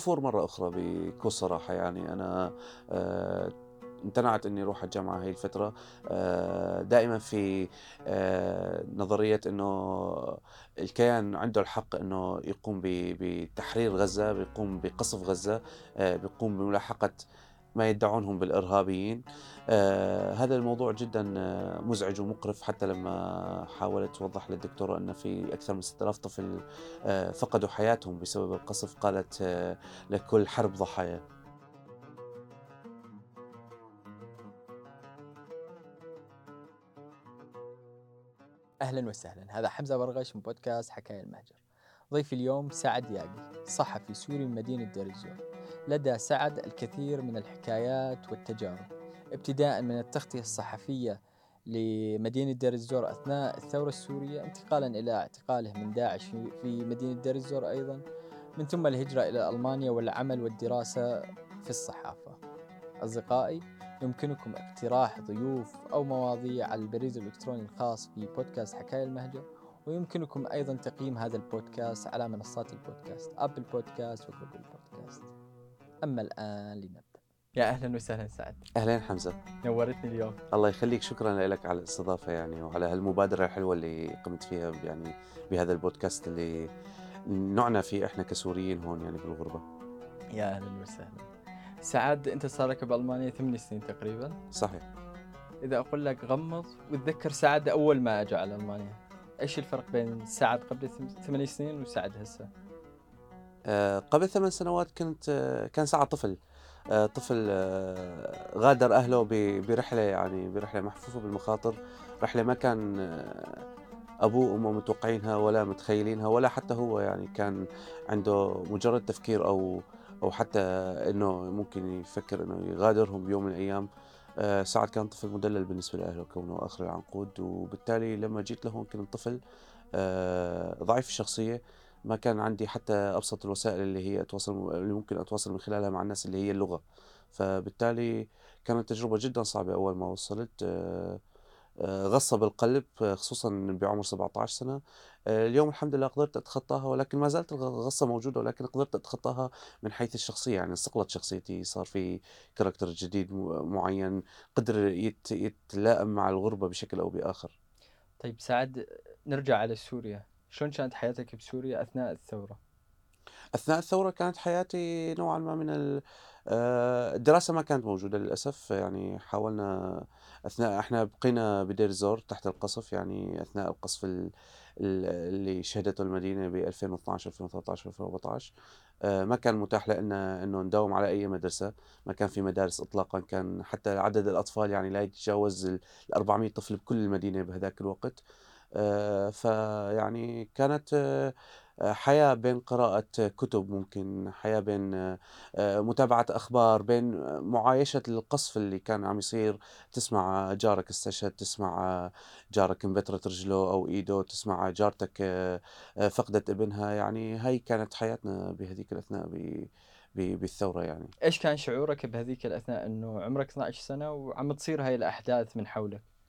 كفور مرة أخرى بكل صراحة يعني. أنا آه، امتنعت إني أروح الجامعة هي الفترة. آه، دائما في آه، نظرية إنه الكيان عنده الحق إنه يقوم بتحرير غزة بيقوم بقصف غزة بيقوم بملاحقة ما يدعونهم بالإرهابيين. آه هذا الموضوع جدا آه، مزعج ومقرف حتى لما حاولت توضح للدكتورة إن في أكثر من 6000 طفل آه فقدوا حياتهم بسبب القصف. قالت لكل حرب ضحايا. أهلا وسهلا. هذا حمزة برغش من بودكاست حكاية المهجر. ضيفي اليوم سعد ياغي صحفي سوري من مدينة دير الزور لدى سعد الكثير من الحكايات والتجارب. ابتداء من التغطية الصحفية لمدينة دير الزور أثناء الثورة السورية انتقالا إلى اعتقاله من داعش في مدينة دير الزور أيضا من ثم الهجرة إلى ألمانيا والعمل والدراسة في الصحافة. أصدقائي يمكنكم اقتراح ضيوف أو مواضيع على البريد الإلكتروني الخاص في بودكاست حكاية المهجر ويمكنكم أيضا تقييم هذا البودكاست على منصات البودكاست أبل بودكاست وجوجل بودكاست أما الآن لنبدأ. يا أهلا وسهلا سعد. أهلا حمزة. نورتني اليوم. الله يخليك. شكرا لك على الاستضافة يعني وعلى هالمبادرة الحلوة اللي قمت فيها يعني بهذا البودكاست اللي نعنى فيه إحنا كسوريين هون يعني بالغربة. يا أهلا وسهلا. سعد أنت صار لك بألمانيا ثمان سنين تقريبا. صحيح. إذا أقول لك غمض وتذكر سعد أول ما أجى على ألمانيا إيش الفرق بين سعد قبل ثمان سنين وسعد هسه؟ آه، قبل ثمان سنوات كنت آه، كان ساعة طفل. آه، طفل غادر أهله برحلة يعني برحلة محفوفة بالمخاطر. رحلة ما كان أبوه وأمه متوقعينها ولا متخيلينها ولا حتى هو يعني كان عنده مجرد تفكير أو أو حتى إنه ممكن يفكر إنه يغادرهم بيوم من الأيام. سعد كان طفل مدلل بالنسبة لأهله كونه آخر العنقود. وبالتالي لما جيت لهون كنت طفل ضعيف الشخصية. ما كان عندي حتى أبسط الوسائل اللي هي أتواصل اللي ممكن أتواصل من خلالها مع الناس اللي هي اللغة. فبالتالي كانت تجربة جدا صعبة أول ما وصلت. آه، آه، غصة بالقلب خصوصا بعمر 17 سنة. آه، اليوم الحمد لله قدرت أتخطاها ولكن ما زالت الغصة موجودة ولكن قدرت أتخطاها من حيث الشخصية يعني استقلت شخصيتي صار في كاركتر جديد معين قدر يتلائم مع الغربة بشكل أو بآخر. طيب سعد نرجع على سوريا. شلون كانت حياتك بسوريا أثناء الثورة؟ أثناء الثورة كانت حياتي نوعا ما من آه، الدراسة ما كانت موجودة للأسف. يعني حاولنا أثناء إحنا بقينا بدير الزور تحت القصف يعني أثناء القصف اللي شهدته المدينة ب 2012 2013 2014 ما كان متاح لنا إنه نداوم على أي مدرسة. ما كان في مدارس اطلاقا. كان حتى عدد الأطفال يعني لا يتجاوز ال 400 طفل بكل المدينة بهذاك الوقت. فيعني كانت آه، حياة بين قراءة كتب ممكن حياة بين آه، متابعة أخبار بين معايشة القصف اللي كان عم يصير. تسمع جارك استشهد تسمع جارك انبترت رجله أو إيده تسمع جارتك فقدت ابنها. يعني هاي كانت حياتنا بهذيك الأثناء بالثورة يعني. إيش كان شعورك بهذيك الأثناء؟ أنه عمرك 12 سنة وعم تصير هاي الأحداث من حولك؟ آه،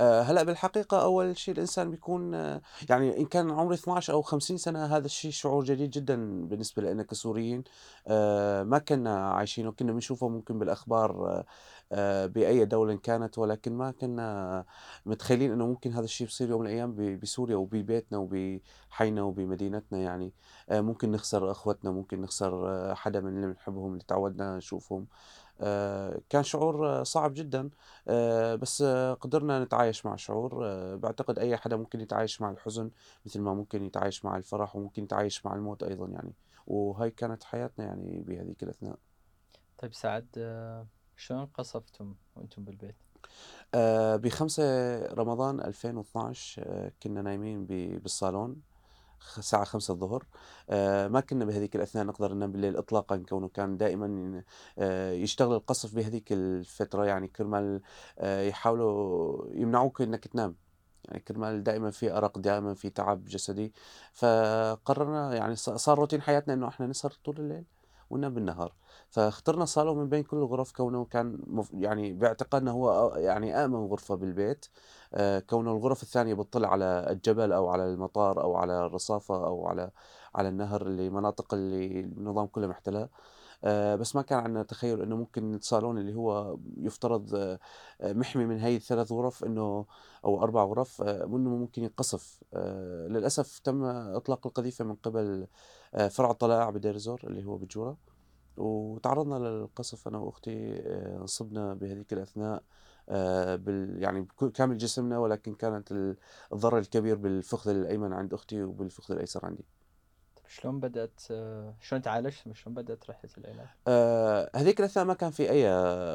هلأ بالحقيقة أول شيء الإنسان بيكون آه، يعني إن كان عمري 12 أو 50 سنة هذا الشيء شعور جديد جدا بالنسبة لنا كسوريين. آه، ما كنا عايشينه كنا بنشوفه ممكن بالأخبار بأي دولة كانت ولكن ما كنا متخيلين إنه ممكن هذا الشيء بصير يوم من الأيام بسوريا وببيتنا وبحينا وبمدينتنا يعني. ممكن نخسر أخوتنا ممكن نخسر حدا من اللي بنحبهم اللي تعودنا نشوفهم. آه، كان شعور صعب جدا. آه، بس قدرنا نتعايش مع الشعور. آه، بعتقد أي حدا ممكن يتعايش مع الحزن مثل ما ممكن يتعايش مع الفرح وممكن يتعايش مع الموت أيضا يعني. وهي كانت حياتنا يعني بهذيك الأثناء. طيب سعد شلون قصفتم وأنتم بالبيت؟ بخمسة رمضان 2012 كنا نايمين بالصالون. الساعة خمسة الظهر. آه، ما كنا بهذيك الأثناء نقدر ننام بالليل إطلاقا كونه كان دائما آه، يشتغل القصف بهذيك الفترة. يعني كرمال آه، يحاولوا يمنعوك إنك تنام. يعني كرمال دائما في أرق دائما في تعب جسدي. فقررنا يعني صار روتين حياتنا إنه إحنا نسهر طول الليل وننام بالنهار. فاخترنا الصالون من بين كل الغرف كونه كان يعني باعتقادنا هو يعني آمن غرفة بالبيت. آه، كونه الغرف الثانية بتطل على الجبل أو على المطار أو على الرصافة أو على على النهر اللي مناطق اللي النظام كله محتلها. آه، بس ما كان عندنا تخيل إنه ممكن الصالون اللي هو يفترض آه، محمي من هي الثلاث غرف إنه أو أربع غرف إنه ممكن ينقصف. للأسف تم إطلاق القذيفة من قبل فرع الطلائع بدير الزور اللي هو بجورة. وتعرضنا للقصف أنا وأختي انصبنا بهذيك الأثناء بال يعني كامل جسمنا ولكن كانت الضرر الكبير بالفخذ الأيمن عند أختي وبالفخذ الأيسر عندي شلون بدأت شلون تعالجت شلون بدأت رحلة العلاج؟ آه هذيك الأثناء ما كان في أي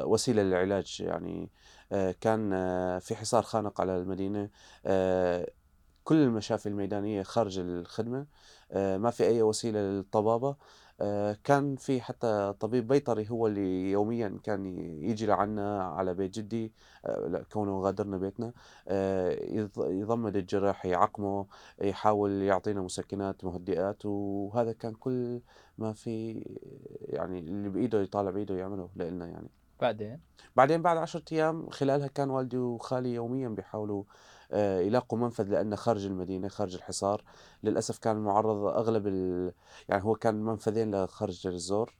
وسيلة للعلاج يعني آه كان آه في حصار خانق على المدينة آه كل المشافي الميدانية خارج الخدمة آه ما في أي وسيلة للطبابة آه، كان في حتى طبيب بيطري هو اللي يوميا كان يجي لعنا على بيت جدي آه، كونه غادرنا بيتنا آه، يضمد الجرح يعقمه يحاول يعطينا مسكنات مهدئات وهذا كان كل ما في يعني اللي بإيده يطالع بإيده يعمله لنا يعني. بعدين؟ بعدين بعد عشرة أيام خلالها كان والدي وخالي يوميا بيحاولوا آه، يلاقوا منفذ لأنه خارج المدينة خارج الحصار. للأسف كان معرض أغلب ال... يعني هو كان منفذين لخارج الزور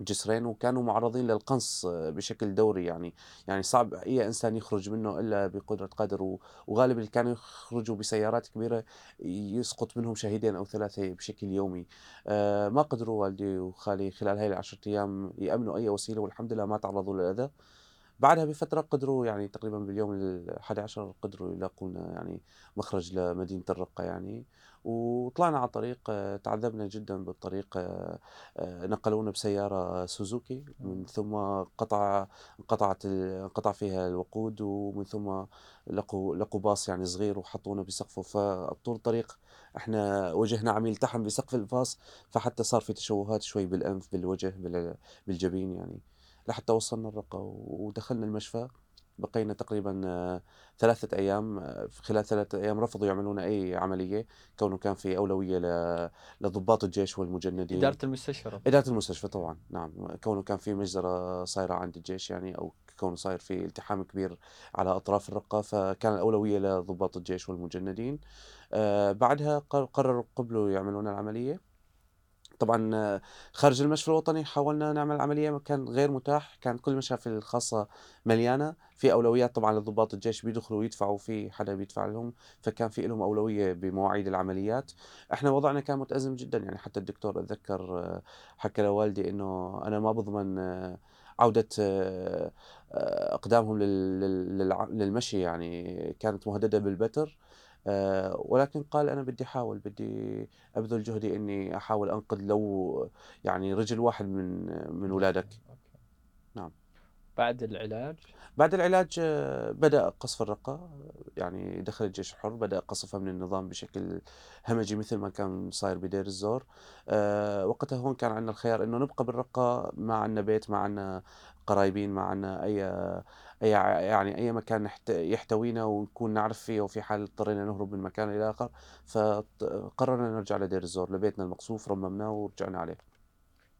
جسرين وكانوا معرضين للقنص آه، بشكل دوري يعني. يعني صعب أي إنسان يخرج منه إلا بقدرة قادر وغالب اللي كانوا يخرجوا بسيارات كبيرة يسقط منهم شهيدين أو ثلاثة بشكل يومي. آه ما قدروا والدي وخالي خلال هاي العشرة أيام يأمنوا أي وسيلة والحمد لله ما تعرضوا للأذى. بعدها بفترة قدروا يعني تقريبا باليوم الحادي عشر قدروا يلاقون يعني مخرج لمدينة الرقة يعني وطلعنا على الطريق تعذبنا جدا بالطريق آه، نقلونا بسيارة سوزوكي من ثم قطع انقطعت انقطع فيها الوقود ومن ثم لقوا لقوا باص يعني صغير وحطونا بسقفه. فطول الطريق إحنا وجهنا عم يلتحم بسقف الباص فحتى صار في تشوهات شوي بالأنف بالوجه بالجبين يعني. لحتى وصلنا الرقة ودخلنا المشفى. بقينا تقريبا آه، ثلاثة أيام آه، خلال ثلاثة أيام رفضوا يعملون أي عملية كونه كان في أولوية لضباط الجيش والمجندين. إدارة المستشفى إدارة المستشفى طبعا نعم. كونه كان في مجزرة صايرة عند الجيش يعني أو كونه صاير في التحام كبير على أطراف الرقة فكان الأولوية لضباط الجيش والمجندين. آه، بعدها قرروا قبلوا يعملون العملية. طبعا خارج المشفى الوطني حاولنا نعمل عملية كان غير متاح كانت كل المشافي الخاصة مليانة. في أولويات طبعا لضباط الجيش بيدخلوا ويدفعوا في حدا بيدفع لهم فكان في لهم أولوية بمواعيد العمليات. إحنا وضعنا كان متأزم جدا يعني حتى الدكتور أتذكر حكى لوالدي إنه أنا ما بضمن عودة أقدامهم للمشي يعني كانت مهددة بالبتر. آه، ولكن قال أنا بدي أحاول بدي أبذل جهدي إني أحاول أنقذ لو يعني رجل واحد من من أولادك نعم. بعد العلاج؟ بعد العلاج آه، بدأ قصف الرقة. يعني دخل الجيش الحر بدأ قصفها من النظام بشكل همجي مثل ما كان صاير بدير الزور. أه وقتها هون كان عندنا الخيار إنه نبقى بالرقة ما عندنا بيت ما عندنا قرايبين ما عندنا أي اي يعني أي مكان يحتوينا ونكون نعرف فيه وفي حال اضطرينا نهرب من مكان إلى آخر فقررنا نرجع لدير الزور لبيتنا المقصوف رممناه ورجعنا عليه.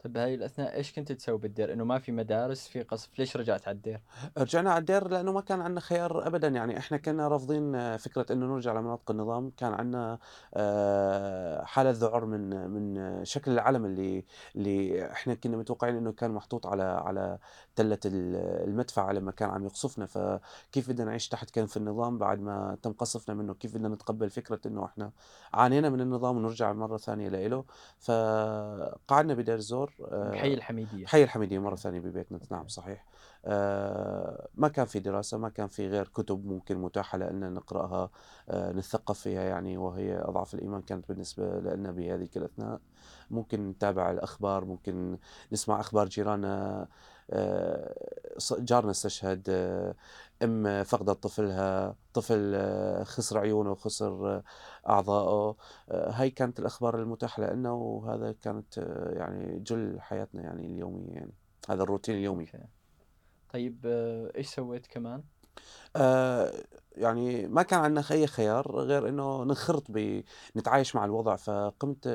طيب بهاي الأثناء إيش كنت تسوي بالدير؟ إنه ما في مدارس في قصف، ليش رجعت على الدير؟ رجعنا على الدير لأنه ما كان عندنا خيار ابدا. يعني إحنا كنا رافضين فكرة إنه نرجع لمناطق النظام، كان عندنا آه، حالة ذعر من من شكل العلم اللي اللي إحنا كنا متوقعين إنه كان محطوط على على تلة المدفع لما كان عم يقصفنا. فكيف بدنا نعيش تحت كنف النظام بعد ما تم قصفنا منه، كيف بدنا نتقبل فكرة إنه إحنا عانينا من النظام ونرجع مرة ثانية له فقعدنا بدير الزور حي الحميدية. حي الحميدية مرة ثانية ببيتنا. نعم صحيح. آه ما كان في دراسة ما كان في غير كتب ممكن متاحة لنا نقرأها آه نتثقف فيها يعني وهي أضعف الإيمان كانت بالنسبة لنا بهذه الأثناء. ممكن نتابع الأخبار ممكن نسمع أخبار جيراننا آه جارنا استشهد آه ام فقدت طفلها طفل آه، خسر عيونه وخسر آه، أعضائه آه، هاي كانت الأخبار المتاحة لنا وهذا كانت يعني جل حياتنا يعني اليومية يعني هذا الروتين اليومي. طيب إيش سويت كمان؟ آه يعني ما كان عندنا أي خيار غير إنه ننخرط بنتعايش مع الوضع. فقمت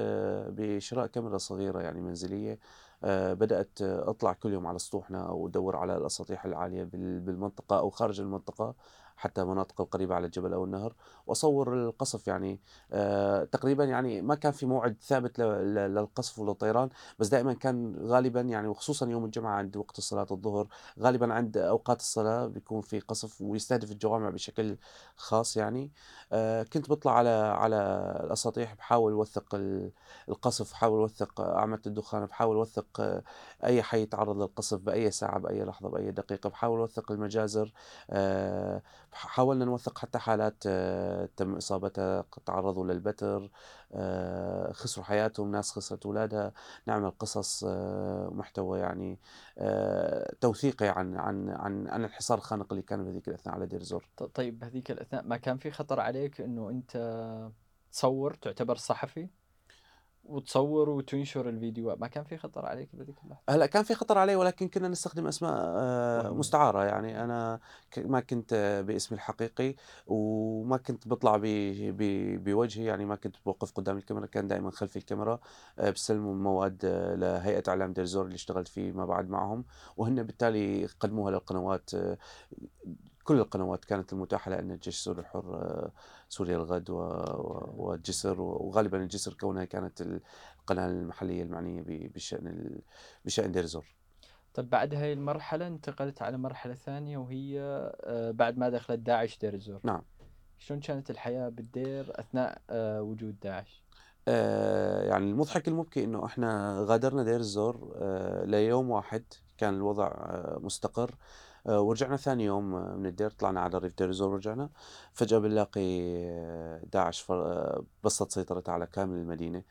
بشراء كاميرا صغيرة يعني منزلية. آه، بدأت أطلع كل يوم على سطوحنا أو أدور على الأساطيح العالية بالمنطقة أو خارج المنطقة حتى مناطق القريبة على الجبل أو النهر. وأصور القصف يعني. آه، تقريبا يعني ما كان في موعد ثابت للقصف وللطيران بس دائما كان غالبا يعني وخصوصا يوم الجمعة عند وقت صلاة الظهر غالبا عند أوقات الصلاة بيكون في قصف ويستهدف الجوامع بشكل خاص يعني. آه، كنت بطلع على على الأساطيح بحاول أوثق ال- القصف بحاول أوثق أعمدة الدخان بحاول أوثق آه، أي حي يتعرض للقصف بأي ساعة بأي لحظة بأي دقيقة بحاول أوثق المجازر. آه، حاولنا نوثق حتى حالات تم إصابتها تعرضوا للبتر آه، خسروا حياتهم ناس خسرت أولادها. نعمل قصص آه، محتوى يعني آه، توثيقي عن عن عن عن الحصار الخانق اللي كان بهذيك الأثناء على دير زور. طيب بهذيك الأثناء ما كان في خطر عليك إنه أنت تصور تعتبر صحفي؟ وتصور وتنشر الفيديوهات ما كان في خطر عليك بهذيك اللحظة؟ هلا كان في خطر علي ولكن كنا نستخدم أسماء آه،. مستعارة. يعني أنا ما كنت باسمي الحقيقي وما كنت بطلع بوجهي. يعني ما كنت بوقف قدام الكاميرا كان دائما خلف الكاميرا آه، بسلموا مواد آه، لهيئة إعلام دير زور اللي اشتغلت فيه ما بعد معهم. وهن بالتالي قدموها للقنوات كل القنوات كانت المتاحة لأن الجيش السوري الحر سوريا الغد و- و- والجسر وغالبا الجسر كونها كانت القناة المحلية المعنية بشأن ال- بشأن دير زور. طيب بعد هاي المرحلة انتقلت على مرحلة ثانية وهي آه، بعد ما دخلت داعش دير الزور نعم. شلون كانت الحياة بالدير أثناء آه، وجود داعش؟ آه، يعني المضحك المبكي إنه إحنا غادرنا دير الزور آه، ليوم واحد كان الوضع آه، مستقر. آه، ورجعنا ثاني يوم آه، من الدير طلعنا على ريف دير الزور ورجعنا. فجأة بنلاقي آه، داعش آه، بسط سيطرتها على كامل المدينة. آه،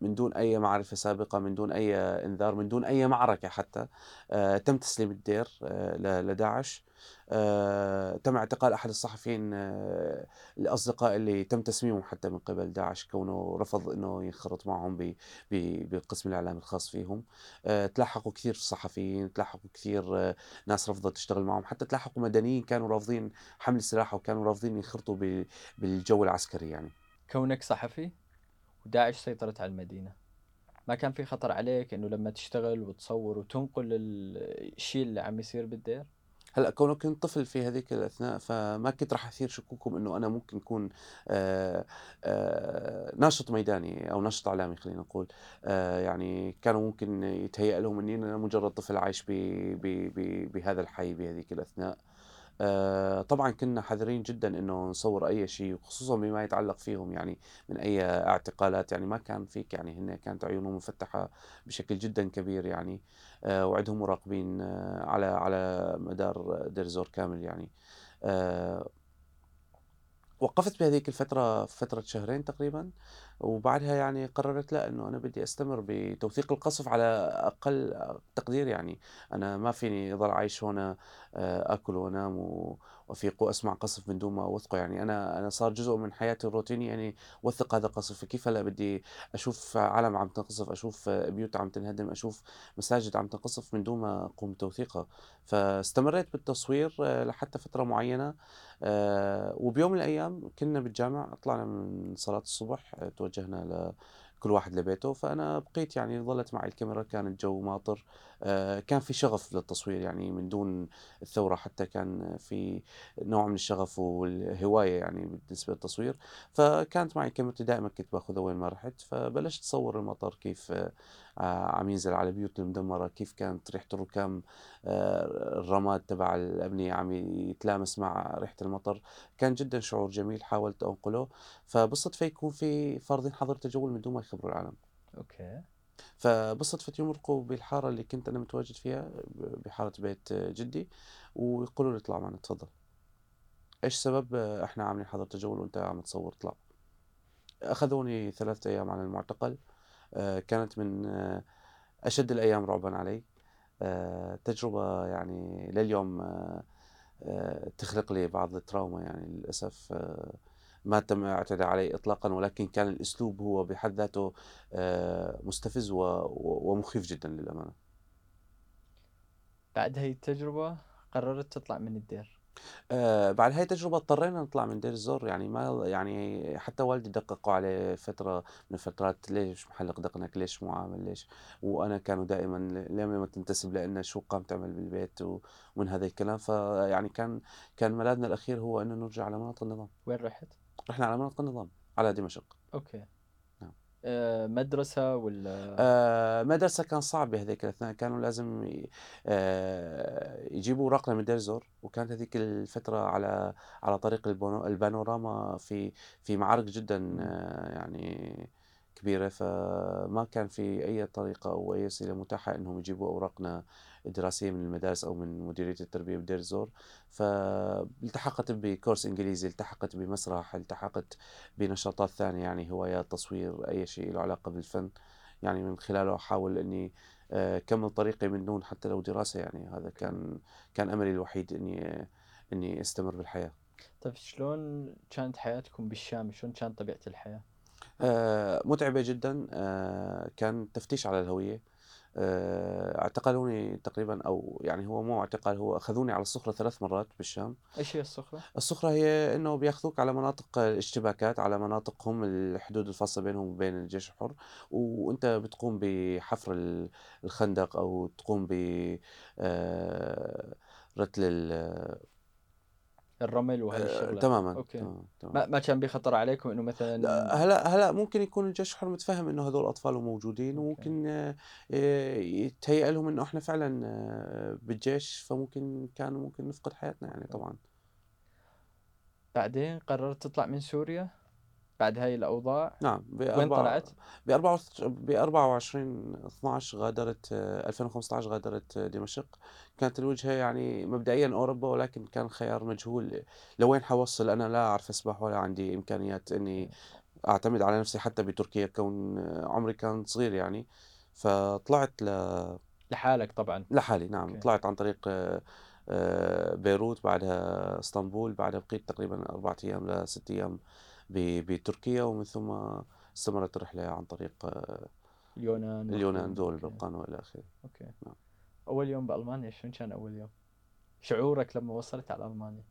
من دون أي معرفة سابقة من دون أي إنذار من دون أي معركة حتى. آه، تم تسليم الدير آه، لداعش. آه، تم اعتقال أحد الصحفيين آه، الأصدقاء اللي تم تسميمهم حتى من قبل داعش كونه رفض أنه ينخرط معهم بقسم الإعلام الخاص فيهم. آه، تلاحقوا كثير صحفيين تلاحقوا كثير آه، ناس رفضت تشتغل معهم. حتى تلاحقوا مدنيين كانوا رافضين حمل السلاح وكانوا رافضين ينخرطوا بالجو العسكري يعني. كونك صحفي؟ وداعش سيطرت على المدينة. ما كان في خطر عليك إنه لما تشتغل وتصور وتنقل ال- الشيء اللي عم يصير بالدير؟ هلأ كونه كنت طفل في هذيك الأثناء فما كنت راح أثير شكوكهم إنه أنا ممكن أكون آه، آه، ناشط ميداني أو ناشط إعلامي خلينا نقول. آه، يعني كانوا ممكن يتهيأ لهم إني أنا مجرد طفل عايش بهذا الحي بهذيك الأثناء. طبعا كنا حذرين جدا إنه نصور أي شيء وخصوصا بما يتعلق فيهم يعني من أي اعتقالات. يعني ما كان فيك يعني هن كانت عيونهم مفتحة بشكل جدا كبير يعني آه، وعندهم مراقبين آه، على على مدار دير زور كامل يعني. آه، وقفت بهذيك الفترة فترة شهرين تقريبا. وبعدها يعني قررت لا إنه أنا بدي أستمر بتوثيق القصف على أقل تقدير يعني. أنا ما فيني اضل عايش هنا آه، آكل وأنام وأفيق وأسمع قصف من دون ما اوثقه يعني. أنا أنا صار جزء من حياتي الروتيني يعني اوثق هذا القصف. فكيف هلا بدي أشوف عالم عم تنقصف أشوف بيوت عم تنهدم أشوف مساجد عم تنقصف من دون ما أقوم بتوثيقها. فاستمريت بالتصوير آه، لحتى فترة معينة. آه، وبيوم من الأيام كنا بالجامع طلعنا من صلاة الصبح آه، توجهنا لكل واحد لبيته فأنا بقيت يعني ظلت معي الكاميرا كان الجو ماطر آه، كان في شغف للتصوير يعني من دون الثورة حتى كان في نوع من الشغف والهواية يعني بالنسبة للتصوير. فكانت معي كاميرتي دائما كنت باخذها وين ما رحت فبلشت اصور المطر كيف عم ينزل على بيوت المدمرة كيف كانت ريحة الركام؟ آه، الرماد تبع الأبنية عم يتلامس مع ريحة المطر. كان جدا شعور جميل حاولت أنقله. فبالصدفة يكون في فرضين حظر تجول من دون ما يخبروا العالم. أوكي. فبالصدفة يمرقوا بالحارة اللي كنت أنا متواجد فيها بحارة بيت جدي ويقولوا لي اطلع معنا تفضل. إيش سبب؟ إحنا عاملين حظر تجول وأنت عم تصور اطلع أخذوني ثلاثة أيام على المعتقل. آه، كانت من آه، أشد الأيام رعبا علي. آه، تجربة يعني لليوم آه، آه، تخلق لي بعض التراوما يعني للأسف آه، ما تم اعتداء علي إطلاقا ولكن كان الأسلوب هو بحد ذاته آه، مستفز ومخيف جدا للأمانة. بعد هاي التجربة قررت تطلع من الدير. آآ بعد هاي التجربة اضطرينا نطلع من دير الزور، يعني ما يعني حتى والدي دققوا عليه فترة من الفترات "ليش محلق دقنك، ليش مو عامل، ليش" وأنا كانوا دائمًا "ل ليه ما تنتسب لإلنا، شو قام تعمل بالبيت" ومن هذا الكلام، فيعني كان كان ملاذنا الأخير هو إنه نرجع على مناطق النظام، وين رحت؟ رحنا على مناطق النظام، على دمشق. أوكي. آآ مدرسة ولّا آآ مدرسة كان صعب بهذيك الأثناء، كانوا لازم آآ يجيبوا أوراقنا من دير الزور، وكانت هذيك الفترة على على طريق البانو البانوراما في في معارك جدًا. يعني كبيرة، فما كان في أي طريقة أو أي وسيلة متاحة إنهم يجيبوا أوراقنا الدراسية من المدارس أو من مديرية التربية بدير الزور، فالتحقت بكورس إنجليزي، التحقت بمسرح، التحقت بنشاطات ثانية يعني هوايات، تصوير، أي شيء له علاقة بالفن، يعني من خلاله أحاول إني آآ أكمل طريقي من دون حتى لو دراسة يعني، هذا كان كان أملي الوحيد إني إني أستمر بالحياة. طيب شلون كانت حياتكم بالشام؟ شلون كانت طبيعة الحياة؟ آآ مُتعبة جدًا، آآ كان تفتيش على الهوية، آآ اعتقلوني تقريبًا أو يعني هو مو اعتقال، هو أخذوني على الصخرة 3 مرات بالشام. إيش هي الصخرة؟ الصخرة هي إنه بياخذوك على مناطق الاشتباكات، على مناطق هم الحدود الفاصلة بينهم وبين الجيش الحر، وأنت بتقوم بحفر ال الخندق أو تقوم ب آآ رتل ال الرمل آآ الشغلات. تمامًا، أوكي. تمامًا،. ما ما كان بخطر عليكم إنه مثلًا لأ هلأ هلأ ممكن يكون الجيش الحر متفهم إنه هذول أطفال وموجودين، أوكي. وممكن آآ يتهيأ لهم إنه إحنا فعلًا آه، بالجيش، فممكن كان ممكن نفقد حياتنا يعني طبعًا. بعدين قررت تطلع من سوريا بعد هاي الأوضاع؟ نعم وين طلعت؟ وث ب24 12 غادرت 2015 غادرت دمشق، كانت الوجهة يعني مبدئيًا أوروبا ولكن كان خيار مجهول لوين حاوصل أنا لا أعرف أسبح ولا عندي إمكانيات إني أعتمد على نفسي حتى بتركيا كون عمري كان صغير يعني، فطلعت ل لحالك طبعًا. لحالي نعم، أوكي. طلعت عن طريق آآ بيروت بعدها إسطنبول، بعدها بقيت تقريبًا 4 أيام ل6 أيام ب بتركيا، ومن ثم استمرت الرحلة عن طريق آه، اليونان اليونان،. دول أوكي. البلقان وإلى آخره. أوكي. نعم. أول يوم بألمانيا شلون كان أول يوم؟ شعورك لما وصلت على ألمانيا؟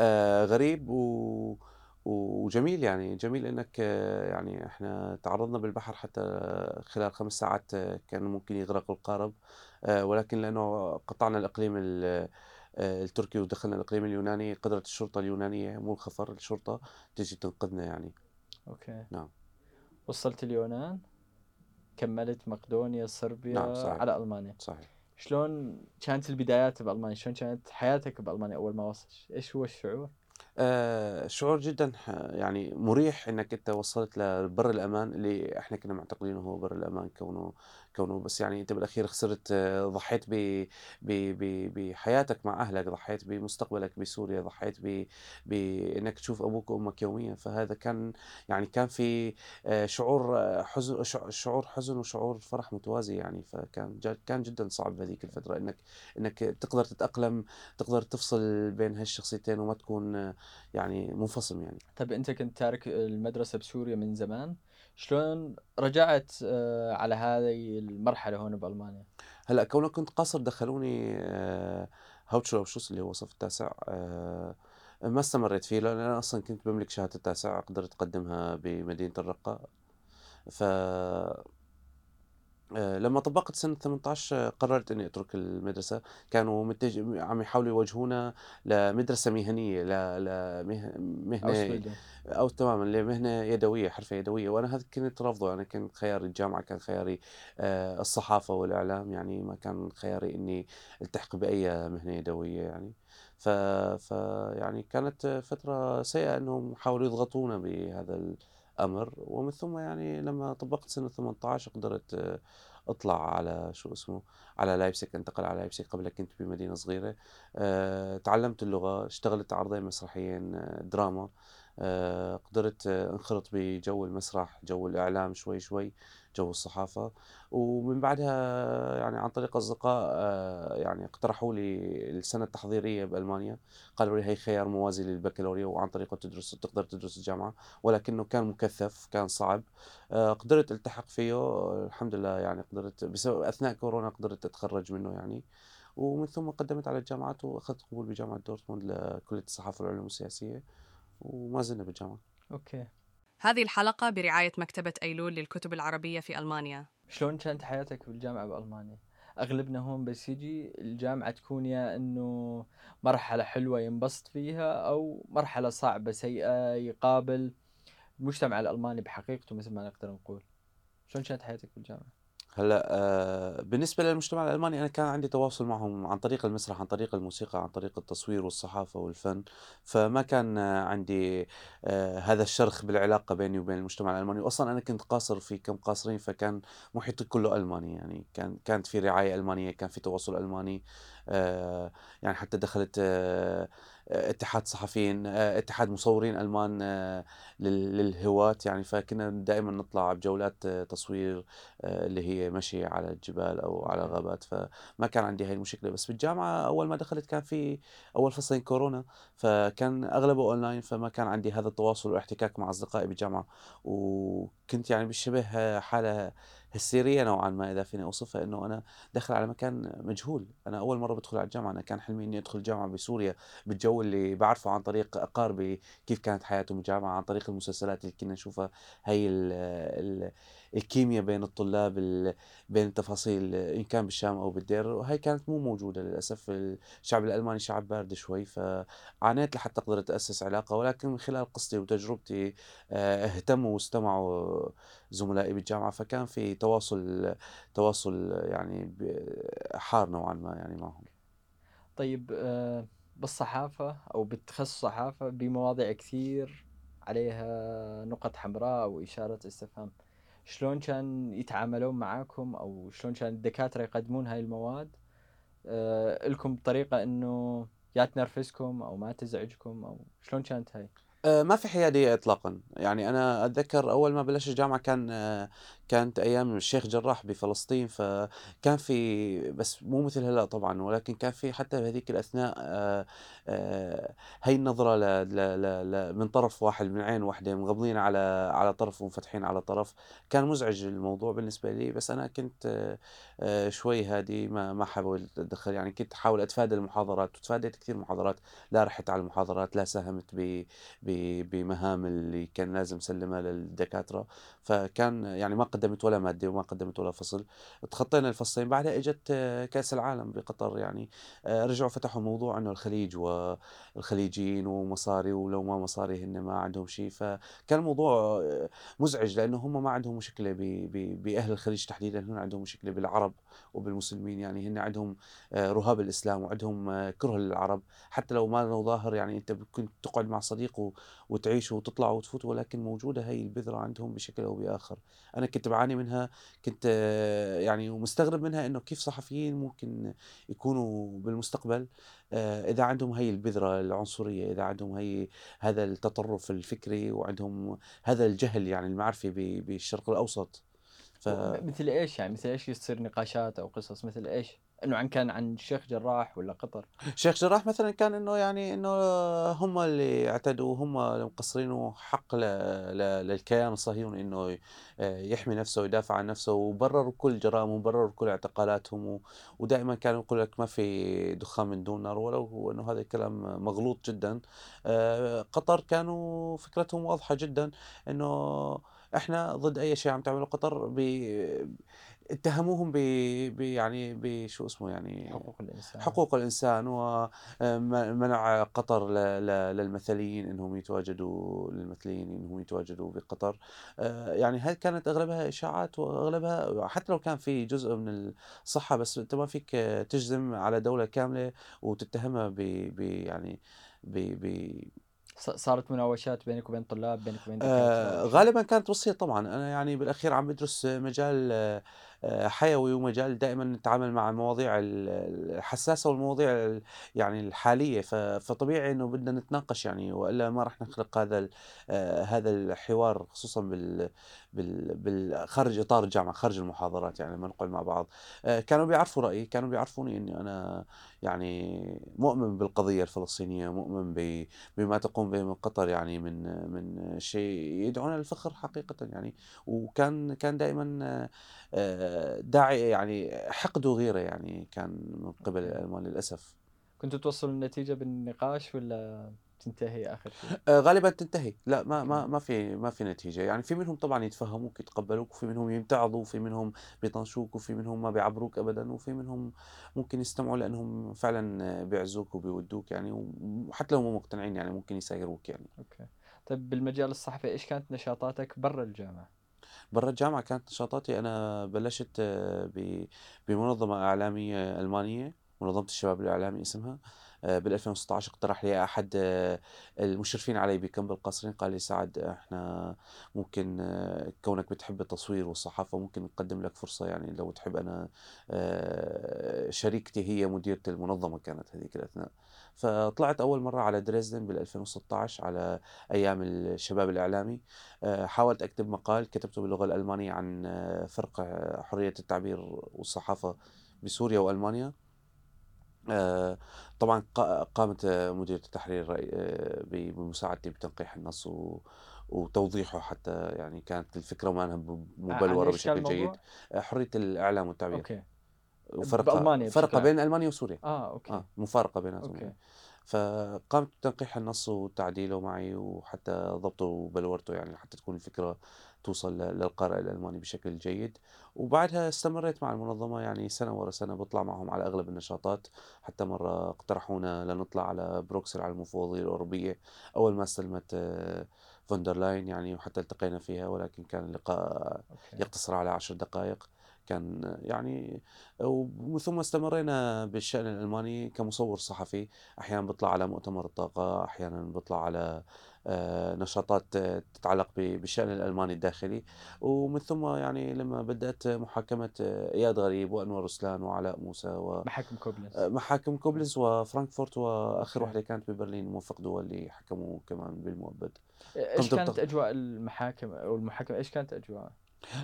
آآ غريب و وجميل يعني، جميل إنك آه، يعني إحنا تعرضنا بالبحر حتى خلال 5 ساعات آه، كان ممكن يغرق القارب، ولكن لأنه قطعنا الإقليم ال آآ التركي ودخلنا الإقليم اليوناني، قدرت الشرطة اليونانية مو الخفر، الشرطة تيجي تنقذنا يعني. أوكي. نعم. وصلت اليونان كملت مقدونيا صربيا نعم، صحيح. على ألمانيا. صحيح. شلون كانت البدايات بألمانيا؟ شلون كانت حياتك بألمانيا أول ما وصلت؟ إيش هو الشعور؟ آآ شعور جدًا ح يعني مُريح إنّك أنت وصلت لبَر الأمان اللي إحنا كنّا معتقدينه هو بَر الأمان كونه كونه بس يعني أنت بالأخير خسرت آه، ضحيت بحياتك مع أهلك، ضحيت بمستقبلك بسوريا، ضحيت ب بإنّك تشوف أبوك وأمك يوميًا، فهذا كان يعني كان في آآ شعور آه، حزن شعور حزن وشعور فرح متوازي يعني، فكان كان جدًا صعب بهذيك الفترة إنّك إنّك تقدر تتأقلم، تقدر تفصل بين هالشخصيتين وما تكون آه، يعني منفصل يعني. طيب أنت كنت تارك المدرسة بسوريا من زمان، شلون رجعت آه، على هذه المرحلة هون بألمانيا؟ هلأ كونه كنت قاصر دخلوني آآ Hauptschulabschluss اللي هو الصف التاسع آآ ما استمريت فيه لأن أنا أصلًا كنت باملك شهادة التاسع قدرت أقدمها بمدينة الرقة، ف لمّا طبّقت سنة 18 قررت إني أترك المدرسة، كانوا متج عم يحاولوا يوجهونا لمدرسة مهنية ل لمه مهنة Ausbildung. أو تمامًا لمهنة يدوية، حرفة يدوية، وأنا هذا كنت رافضه، أنا كان خياري الجامعة، كان خياري آآ الصحافة والإعلام، يعني ما كان خياري إني ألتحق بأي مهنة يدوية يعني، ف فيعني كانت فترة سيئة إنهم حاولوا يضغطونا بهذا الأمر، ومن ثم يعني لمّا طبقت سنة 18 قدرت آه، أطلع على شو اسمه، على لايبزيج، أنتقل على لايبزيج، قبلها كنت بمدينة صغيرة، آآ تعلمت اللغة، اشتغلت عرضين مسرحيين آه، دراما. آآ قدرت آه، انخرط بجو المسرح، جو الإعلام شوي، شوي، جو الصحافة، ومن بعدها يعني عن طريق أصدقاء آآ يعني اقترحوا لي السنة التحضيرية بألمانيا، قالوا لي هي خيار موازي للبكالوريا وعن طريقه تدرس تقدر تدرس الجامعة، ولكنه كان مكثّف، كان صعب، قدرت ألتحق فيه الحمد لله يعني قدرت بسبب أثناء كورونا قدرت أتخرّج منه يعني، ومن ثم قدمت على الجامعات وأخذت قبول بجامعة دورتموند لكلية الصحافة والعلوم السياسية. وما زلنا بالجامعة. أوكي هذه الحلقة برعاية مكتبة أيلول للكتب العربية في ألمانيا شلون كانت حياتك بالجامعة بألمانيا؟ أغلبنا هون بس يجي الجامعة تكون يا إنه مرحلة حلوة ينبسط فيها أو مرحلة صعبة سيئة يقابل المجتمع الألماني بحقيقته مثل ما نقدر نقول. شلون كانت حياتك بالجامعة؟ هلأ آه، بالنسبة للمجتمع الألماني أنا كان عندي تواصل معهم عن طريق المسرح عن طريق الموسيقى عن طريق التصوير والصحافة والفن فما كان عندي آه، هذا الشرخ بالعلاقة بيني وبين المجتمع الألماني. وأصلا أنا كنت قاصر في كم قاصرين فكان محيطي كله ألماني يعني كان كانت في رعاية ألمانية كان في تواصل ألماني آه، يعني حتى دخلت اتحاد صحفيين آه، اتحاد مصورين ألمان آه، لل- للهواة يعني فكنا دائما نطلع بجولات آه، تصوير اللي هي مشي على الجبال أو على غابات فما كان عندي هاي المشكلة. بس بالجامعة أول ما دخلت كان في أول فصلين كورونا فكان أغلبه أونلاين فما كان عندي هذا التواصل والاحتكاك مع أصدقائي بالجامعة. وكنت يعني بالشبه حالة هستيرية نوعا ما إذا فيني أوصفها. إنه أنا داخل على مكان مجهول. أنا أول مرة بدخل على الجامعة. أنا كان حلمي إني أدخل الجامعة بسوريا بالجو اللي بعرفه عن طريق أقاربي كيف كانت حياتهم بالجامعة عن طريق المسلسلات اللي كنا نشوفها هي ال ال الكيمياء بين الطلاب ال- بين التفاصيل إن كان بالشام أو بالدير وهي كانت مو موجودة للأسف. الشعب الألماني شعب بارد شوي فعانيت لحتى أقدر أأسس علاقة ولكن من خلال قصتي وتجربتي آه، اهتموا واستمعوا زملائي بالجامعة فكان في تواصل تواصل يعني حار نوعا ما يعني معهم. طيب آه، بالصحافة أو بالتخصص صحافة بمواضيع كثير عليها نقط حمراء أو إشارة استفهام شلون كان يتعاملون معاكم أو شلون كان الدكاترة يقدمون هاي المواد آه، لكم بطريقة إنه يا تنرفزكم أو ما تزعجكم أو شلون كانت هاي؟ آه، ما في حيادية إطلاقا. يعني أنا أتذكر أول ما بلشت الجامعة كان آه، كانت أيام الشيخ جراح بفلسطين فكان في بس مو مثل هلأ طبعا ولكن كان في حتى بهذيك الأثناء آه، هي النظرة ل ل ل من طرف واحد من عين واحدة مغمضين على على طرف ومفتحين على طرف. كان مزعج الموضوع بالنسبة لي بس أنا كنت شوي هادي ما ما حاولت أتدخل. يعني كنت أحاول أتفادى المحاضرات وتفاديت كثير محاضرات. لا رحت على المحاضرات لا ساهمت ب- بمهام اللي كان لازم سلمها للدكاترة. فكان يعني ما قدمت ولا مادة وما قدمت ولا فصل. تخطينا الفصلين بعدها إجت كأس العالم بقطر يعني. رجعوا فتحوا موضوع إنه الخليج والخليجيين ومصاري ولو ما مصاري هن ما عندهم شيء. فكان الموضوع مزعج لأنه هم ما عندهم ب- بأهل الخليج تحديدا. هن عندهم مشكلة بالعرب وبالمسلمين يعني. هن عندهم رهاب الإسلام وعندهم كره للعرب. حتى لو ما ظاهر يعني أنت كنت تقعد مع صديق وتعيش وتطلع وتفوت ولكن موجودة هي البذرة عندهم بشكل أو بآخر. أنا كنت بعاني منها كنت آه، يعني ومستغرب منها إنه كيف صحفيين ممكن يكونوا بالمستقبل آه، إذا عندهم هي البذرة العنصرية إذا عندهم هي هذا التطرف الفكري وعندهم هذا الجهل يعني المعرفي بالشرق الأوسط. ف... مثل إيش يعني؟ مثل إيش يصير نقاشات أو قصص؟ مثل إيش؟ إنه عن كان عن الشيخ جراح ولا قطر؟ شيخ جراح مثلا كان إنه يعني إنه هم اللي اعتدوا هم اللي مقصرين وحق. للكيان الصهيوني إنه ي- يحمي نفسه ويدافع عن نفسه وبرروا كل جرائمهم وبرروا كل اعتقالاتهم. ودائما كانوا يقول لك ما في دخان من دون نار ولو إنه هذا الكلام مغلوط جدا آه، قطر كانوا فكرتهم واضحة جدا إنه إحنا ضد أي شيء عم تعمله قطر ب... اتهموهم ب... يعني بشو اسمه يعني حقوق الإنسان. حقوق الإنسان ومنع قطر ل- ل- للمثليين إنهم يتواجدوا للمثليين إنهم يتواجدوا بقطر آه، يعني هاي كانت أغلبها إشاعات وأغلبها حتى لو كان في جزء من الصحة بس أنت ما فيك تجزم على دولة كاملة وتتهمها ب يعني ب صارت مناوشات بينك وبين طلاب بينك وبين آه، غالبا كانت روسيا طبعا. أنا يعني بالأخير عم بدرس مجال آه، آه، حيوي ومجال دائما نتعامل مع المواضيع ال- الحساسة والمواضيع ال- يعني الحالية. فطبيعي إنه بدنا نتناقش يعني وإلا ما راح نخلق هذا آه، هذا الحوار خصوصا بال بال خارج إطار الجامعة خارج المحاضرات يعني لما نقعد مع بعض. آه، كانوا بيعرفوا رأيي كانوا بيعرفوني إني أنا يعني مؤمن بالقضية الفلسطينية مؤمن بما تقوم به من قطر يعني من من شيء يدعونا للفخر حقيقة يعني. وكان كان دائما آه، آه، داعي يعني حقد وغيرة يعني كان من قبل. الالمان للأسف كنتوا توصلوا النتيجة بالنقاش ولا تنتهي آخر شيء؟ آه، غالبا تنتهي لا ما ما. ما في ما في نتيجة يعني في منهم طبعا يتفهموك يتقبلوك وفي منهم يمتعضوا وفي منهم بيطنشوك وفي منهم ما بيعبروك ابدا وفي منهم ممكن يستمعوا لأنهم فعلا بيعزوك وبيودوك يعني وحتى لو مو مقتنعين يعني ممكن يسايروك يعني أوكي طيب بالمجال الصحفي إيش كانت نشاطاتك برا الجامعة؟ برا الجامعة كانت نشاطاتي أنا بلشت آه، بمنظمة إعلامية ألمانية منظمة الشباب الإعلامي اسمها. بال 2016 اقترح لي أحد آه، المشرفين علي بكم القصرين قال لي سعد إحنا ممكن آه، كونك بتحب التصوير والصحافة ممكن نقدم لك فرصة يعني لو تحب. آه، شريكتي هي مديرة المنظمة كانت هذيك الأثناء. فطلعت أول مرة على دريسدن بال 2016 على أيام الشباب الإعلامي. آه، حاولت أكتب مقال كتبته باللغة الألمانية عن آه، فرق آه، حرية التعبير والصحافة بسوريا وألمانيا. آه، طبعا قا- قامت آه، مديرة التحرير آه، بمساعدتي بتنقيح النص وتوضيحه حتى يعني كانت الفكرة ما كان بشكل جيد؟ آه، حرية الإعلام والتعبير أوكي وفرقها بألمانيا عام. بين ألمانيا وسوريا آه أوكي آه مفارقة بيناتهم أوكي. فقامت بتنقيح النص وتعديله معي وحتى ضبطه وبلورته يعني حتى تكون الفكرة توصل للقارئ الألماني بشكل جيد. وبعدها استمريت مع المنظمة يعني سنة ورا سنة بطلع معهم على أغلب النشاطات. حتى مرة اقترحونا لنطلع على بروكسل على المفوضية الأوروبية. أول ما استلمت آه، فوندرلاين يعني وحتى التقينا فيها ولكن كان اللقاء يقتصر على عشر دقائق. كان يعني ومن ثم استمرينا بالشأن الألماني كمصور صحفي. أحيانا بطلع على مؤتمر الطاقة أحيانا بطلع على آه، نشاطات آه، تتعلق ب- بالشأن الألماني الداخلي ومن ثم يعني لما بدأت محاكمة آه، إياد غريب وأنور رسلان وعلاء موسى محاكم كوبلنز ومحاكم كوبلنز وفرانكفورت وآخر أوكي. واحدة كانت ببرلين موفق دول اللي حكموا كمان بالمؤبد إيش كانت أجواء المحاكم أو المحاكمة إيش كانت اجواء؟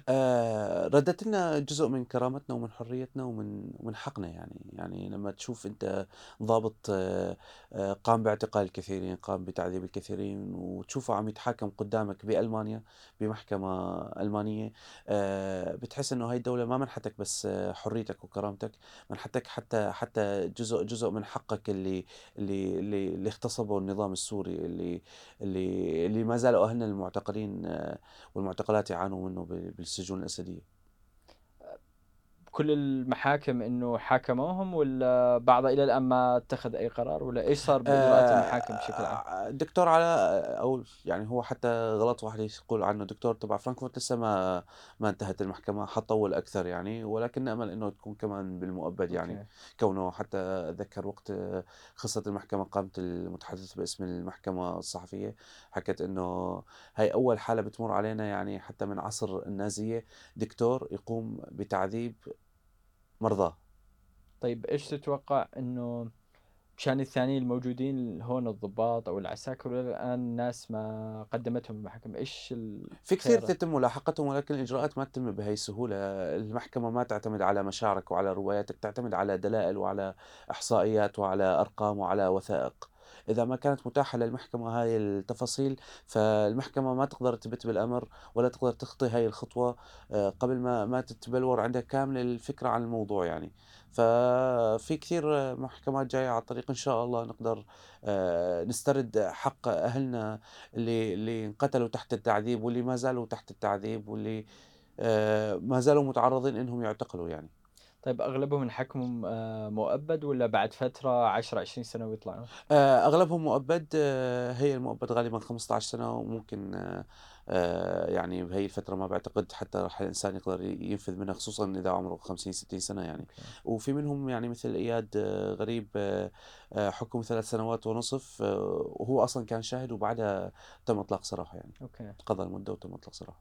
آه، ردت لنا جزء من كرامتنا ومن حريتنا ومن ومن حقنا يعني. يعني لما تشوف انت ضابط آه، آه، قام باعتقال الكثيرين قام بتعذيب الكثيرين وتشوفه عم يتحاكم قدامك بألمانيا بمحكمة ألمانية آه، بتحس إنه هاي الدولة ما منحتك بس آه، حريتك وكرامتك منحتك حتى حتى جزء جزء من حقك اللي اللي اللي, اللي اغتصبه النظام السوري اللي اللي اللي ما زالوا أهلنا المعتقلين آه، والمعتقلات يعانوا منه بال- بالسجون الأسدية. كل المحاكم إنه حاكموهم ولا بعضها إلى الآن ما اتخذ أي قرار ولا إيش صار باجراءات المحاكم بشكل عام؟ آه، الدكتور علاء أو يعني هو حتى غلط واحد يقول عنه دكتور تبع فرانكفورت لسه ما ما انتهت المحكمة حتطول أكثر يعني ولكن نأمل إنه تكون كمان بالمؤبد يعني أوكي. كونه حتى اتذكر وقت آه، خصة المحكمة قامت المتحدث باسم المحكمة الصحفية حكت إنه هاي أول حالة بتمر علينا يعني حتى من عصر النازية دكتور يقوم بتعذيب مرضاه طيب إيش تتوقع إنه مشان الثانيين الموجودين هون الضباط أو العساكر الآن ناس ما قدمتهم المحاكم إيش. في كثير؟ تتم ملاحقتهم ولكن الإجراءات ما تتم بهي السهولة المحكمة ما تعتمد على مشاعرك وعلى رواياتك تعتمد على دلائل وعلى إحصائيات وعلى أرقام وعلى وثائق إذا ما كانت متاحة للمحكمة هاي التفاصيل فالمحكمة ما تقدر تثبت بالأمر ولا تقدر تخطي هاي الخطوة آه، قبل ما ما تتبلور عندها كامل الفكرة عن الموضوع يعني. ففي كثير محكمات جاية على الطريق إن شاء الله نقدر آه، نسترد حق أهلنا اللي اللي انقتلوا تحت التعذيب واللي ما زالوا تحت التعذيب واللي آه، ما زالوا متعرضين إنهم يعتقلوا يعني. طيب أغلبهم انحكموا آه، مؤبد ولا بعد فترة 10 20 سنة ويطلعون؟ آه، أغلبهم مؤبد آه، هي المؤبد غالبا 15 سنة وممكن يعني بهي الفترة ما بعتقد حتى راح الإنسان يقدر ينفذ منها خصوصا إذا عمره 50 60 سنة يعني. وفي منهم يعني مثل إياد غريب حكم ثلاث سنوات ونصف وهو أصلا كان شاهد وبعدها تم إطلاق سراحه يعني. أوكي. قضى المدة وتم إطلاق سراحه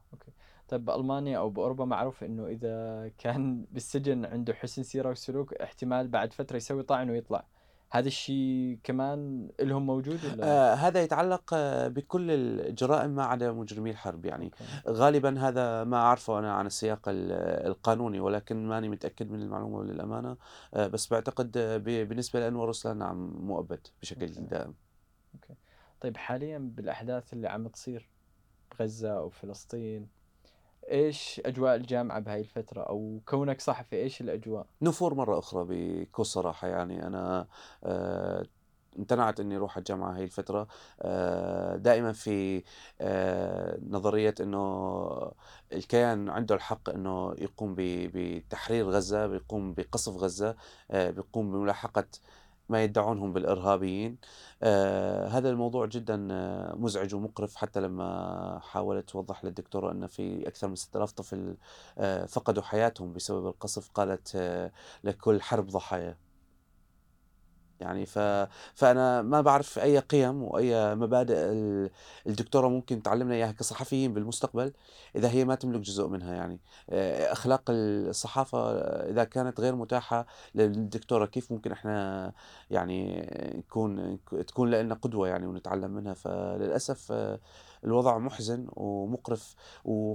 طيب بألمانيا أو بأوروبا معروف إنه إذا كان بالسجن عنده حسن سيرة وسلوك احتمال بعد فترة يسوي طعن ويطلع هذا الشيء كمان لهم موجود ولا؟ آه هذا يتعلق آه بكل الجرائم ما عدا مجرمي الحرب يعني أوكي. غالبا هذا ما أعرفه أنا عن السياق ال- القانوني ولكن ماني متأكد من المعلومة للأمانة آه بس بعتقد آه، ب- بالنسبة لأنور رسلان نعم مؤبد بشكل أوكي. دائم طيب حاليا بالأحداث اللي عم تصير بغزة أو فلسطين إيش أجواء الجامعة بهاي الفترة؟ أو كونك صحفي إيش الأجواء؟ نفور مرة أخرى بكل صراحة. يعني أنا آه، امتنعت إني أروح الجامعة هاي الفترة. آه، دائما في آه، نظرية إنه الكيان عنده الحق إنه يقوم بتحرير غزة بيقوم بقصف غزة آه، بيقوم بملاحقة ما يدعونهم بالإرهابيين. آه هذا الموضوع جدا آه، مزعج ومقرف حتى لما حاولت توضح للدكتوره أن في أكثر من 6000 طفل آه فقدوا حياتهم بسبب القصف. قالت آه لكل حرب ضحايا. يعني ف... فأنا ما بعرف أي قيم وأي مبادئ ال- الدكتورة ممكن تعلمنا إياها كصحفيين بالمستقبل إذا هي ما تملك جزء منها يعني. آه، أخلاق الصحافة آه، إذا كانت غير متاحة للدكتورة كيف ممكن إحنا يعني نكون تكون لنا قدوة يعني ونتعلم منها؟ فللأسف آه، الوضع محزن ومقرف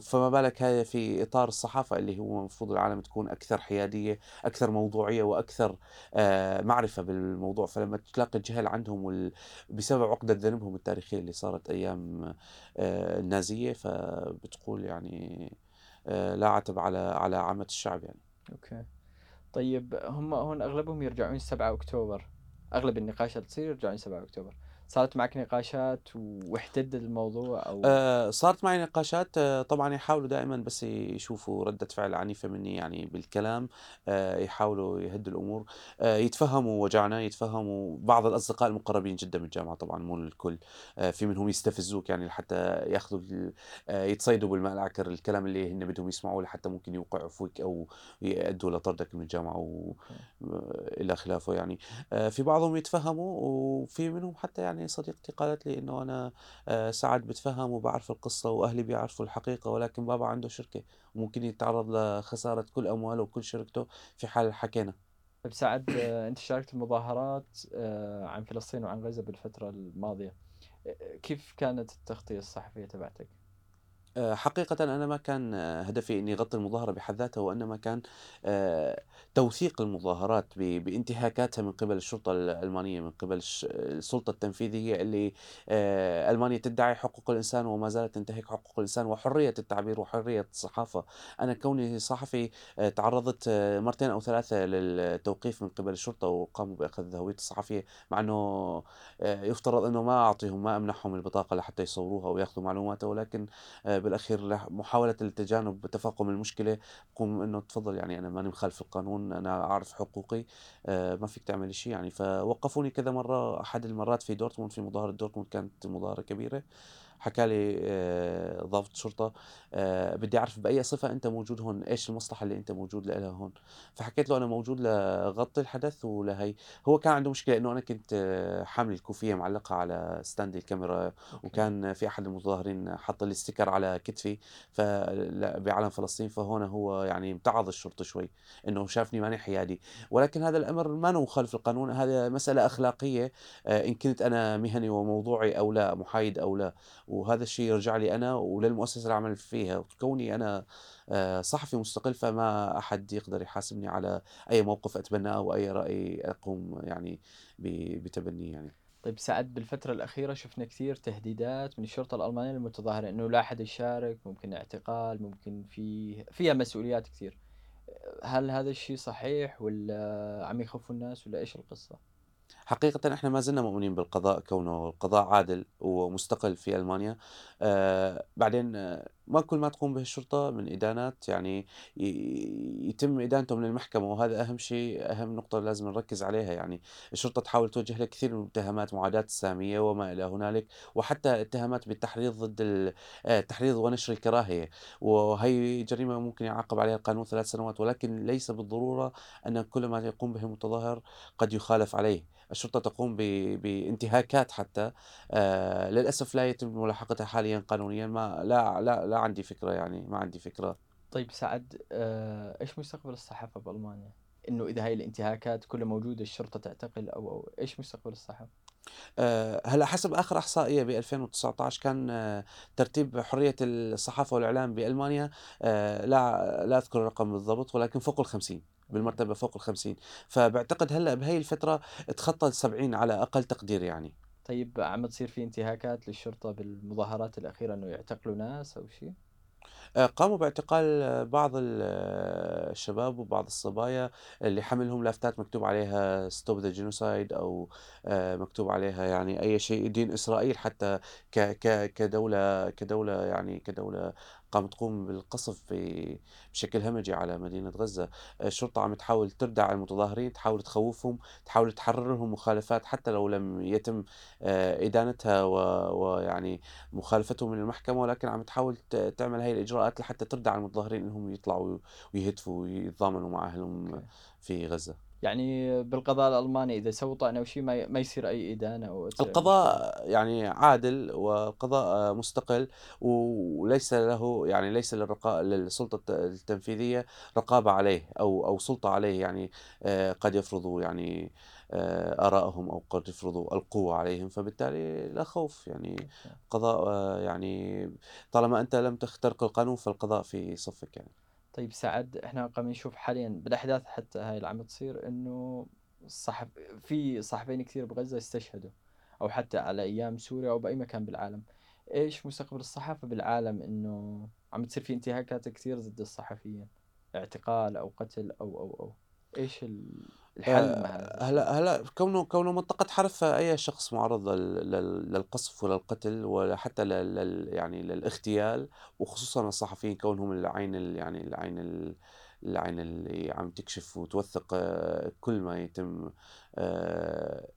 فما بالك هذا في إطار الصحافة اللي هو المفروض العالم تكون أكثر حيادية أكثر موضوعية وأكثر آه، معرفة بالموضوع. فلما تلاقي الجهل عندهم. بسبب عقدة ذنبهم التاريخية اللي صارت أيام آه، النازية فبتقول يعني آه، لا عتب على على عامة الشعب يعني. أوكي. طيب هم هون أغلبهم يرجعون 7 أكتوبر. أغلب النقاشات تصير يرجعون 7 أكتوبر. صارت معك نقاشات واحتد الموضوع أو؟ آه، صارت معي نقاشات آه، طبعا يحاولوا دائما بس يشوفوا ردة فعل عنيفة مني يعني بالكلام آه، يحاولوا يهدوا الأمور آه، يتفهموا وجعنا يتفهموا بعض الأصدقاء المقربين جدا من الجامعة طبعا مو الكل آه، في منهم يستفزوك يعني لحتى ياخذوا آه، يتصيدوا بالماء العكر الكلام اللي هن بدهم يسمعوه لحتى ممكن يوقعوا فيك أو يأدوا لطردك من الجامعة و... إلى خلافه يعني. آه، في بعضهم يتفهموا وفي منهم حتى يعني صديقتي قالت لي إنه أنا آه، ساعات بتفهم وبعرف القصة وأهلي بيعرفوا الحقيقة ولكن بابا عنده شركة وممكن يتعرض لخسارة كل أمواله وكل شركته في حال حكينا طيب سعد آه، أنت شاركت المظاهرات آه، عن فلسطين وعن غزة بالفترة الماضية آه، كيف كانت التغطية الصحفية تبعتك؟ حقيقة أنا ما كان هدفي إني أغطي المظاهرة بحد ذاتها وإنما كان توثيق المظاهرات بانتهاكاتها من قبل الشرطة الألمانية من قبل السلطة التنفيذية اللي آه، ألمانيا تدعي حقوق الإنسان وما زالت تنتهك حقوق الإنسان وحرية التعبير وحرية الصحافة. أنا كوني صحفي آه، تعرضت آه، مرتين أو ثلاثة للتوقيف من قبل الشرطة وقاموا بأخذ هويتي الصحفية مع آه، يفترض أنه ما أعطيهم ما أمنحهم البطاقة لحتى يصوروها ويأخذوا معلوماتها ولكن بالأخير محاولة التجانب تفاقم المشكلة. قوم إنه تفضل يعني أنا ماني مخالف القانون. أنا اعرف حقوقي آه، ما فيك تعمل شيء يعني. فوقفوني كذا مرة أحد المرات في دورتموند في مظاهرة دورتموند كانت مظاهرة كبيرة. حكى لي آه، ضابط شرطة آه، بدي أعرف بأي صفة أنت موجود هون إيش المصلحة اللي أنت موجود لها هون. فحكيت له أنا موجود لغطي الحدث ولهي. هو كان عنده مشكلة إنه أنا كنت آه، حامل الكوفية معلقة على stand الكاميرا وكان في أحد المتظاهرين حط لي sticker على كتفي بعلم فلسطين فهون هو يعني امتعض الشرطة شوي إنه شافني ماني حيادي. ولكن هذا الأمر ما مخالف القانون هذا مسألة أخلاقية إن كنت أنا مهني وموضوعي أو لا محايد أو لا. وهذا الشيء يرجع لي أنا وللمؤسسة اللي اعمل فيها كوني أنا آه، صحفي مستقل فما أحد يقدر يحاسبني على أي موقف أتبناه أو أي رأي أقوم يعني بتبنيه يعني طيب سعد بالفترة الأخيرة شفنا كثير تهديدات من الشرطة الألمانية للمتظاهرين إنه لا أحد يشارك ممكن اعتقال ممكن في فيها مسؤوليات كثير هل هذا الشيء صحيح ولا عم يخوفوا الناس ولا إيش القصة؟ حقيقة إحنا ما زلنا مؤمنين بالقضاء كونه القضاء عادل ومستقل في ألمانيا. آه بعدين آه ما كل ما تقوم به الشرطة من إدانات يعني يتم إدانته من المحكمة وهذا أهم شيء أهم نقطة لازم نركز عليها. يعني الشرطة تحاول توجه لك كثير من المتهمات معاداة السامية وما إلى هنالك وحتى اتهامات بالتحريض ضد ال- آه، التحريض ونشر الكراهية. وهي جريمة ممكن يعاقب عليها القانون ثلاث سنوات ولكن ليس بالضرورة أن كل ما يقوم به المتظاهر قد يخالف عليه. الشرطة تقوم بانتهاكات حتى آه للأسف لا يتم ملاحقتها حاليا قانونيا ما لا لا لا عندي فكرة يعني ما عندي فكرة طيب سعد آه، إيش مستقبل الصحافة بألمانيا؟ إنه إذا هاي الانتهاكات كلها موجودة الشرطة تعتقل أو, أو إيش مستقبل الصحافة؟ آه، هلا حسب آخر إحصائية ب 2019 كان ترتيب حرية الصحافة والإعلام بألمانيا لا لا أذكر الرقم بالضبط ولكن فوق ال 50 بالمرتبة فوق ال 50 فبعتقد هلأ بهي الفترة تخطى ال 70 على أقل تقدير يعني طيب عم تصير في انتهاكات للشرطة بالمظاهرات الأخيرة إنه يعتقلوا ناس أو شيء؟ آآ قاموا باعتقال بعض ال الشباب وبعض الصبايا اللي حملهم لافتات مكتوب عليها stop the genocide أو آآ مكتوب عليها يعني أي شيء يدين إسرائيل حتى ك ك كدولة كدولة يعني كدولة قامت تقوم بالقصف بشكل همجي على مدينة غزة، الشرطة عم تحاول تردع المتظاهرين، تحاول تخوّفهم، تحاول تحرر لهم مخالفات حتى لو لم يتم آآ إدانتها ويعني مخالفتهم من المحكمة، ولكن عم تحاول تعمل هاي الإجراءات لحتى تردع المتظاهرين إنهم يطلعوا ويهتفوا ويتضامنوا مع أهلهم. في غزة. يعني بالقضاء الألماني إذا سووا طعنة أو شيء ما ما يصير تصير أي مشكلة. القضاء يعني عادل والقضاء مستقل وليس له يعني ليس للرقا للسلطة الت التنفيذية رقابة عليه أو أو سلطة عليه يعني آآ قد يفرضوا يعني آآ آرائهم أو قد يفرضوا القوة عليهم، فبالتالي لا خوف يعني أوكي. القضاء يعني طالما أنت لم تخترق القانون فالقضاء في صفك يعني. طيب سعد إحنا قاعدين نشوف حاليًا بالأحداث حتى هاي اللي عم تصير إنه الصحف في صحفيين كثير بغزة استشهدوا أو حتى على أيام سوريا أو بأي مكان بالعالم. إيش مستقبل الصحافة بالعالم إنه عم تصير في انتهاكات كثير ضد الصحفيين، اعتقال أو قتل أو أو أو. إيش ال الحل مع الشيء؟ هلأ هلأ كونه كونه منطقة حرب فأي شخص معرض لل لل للقصف وللقتل وحتى لل يعني للاغتيال، وخصوصًا الصحفيين كونهم العين ال يعني العين ال العين اللي عم تكشف وتوثق آه، كل ما يتم آآ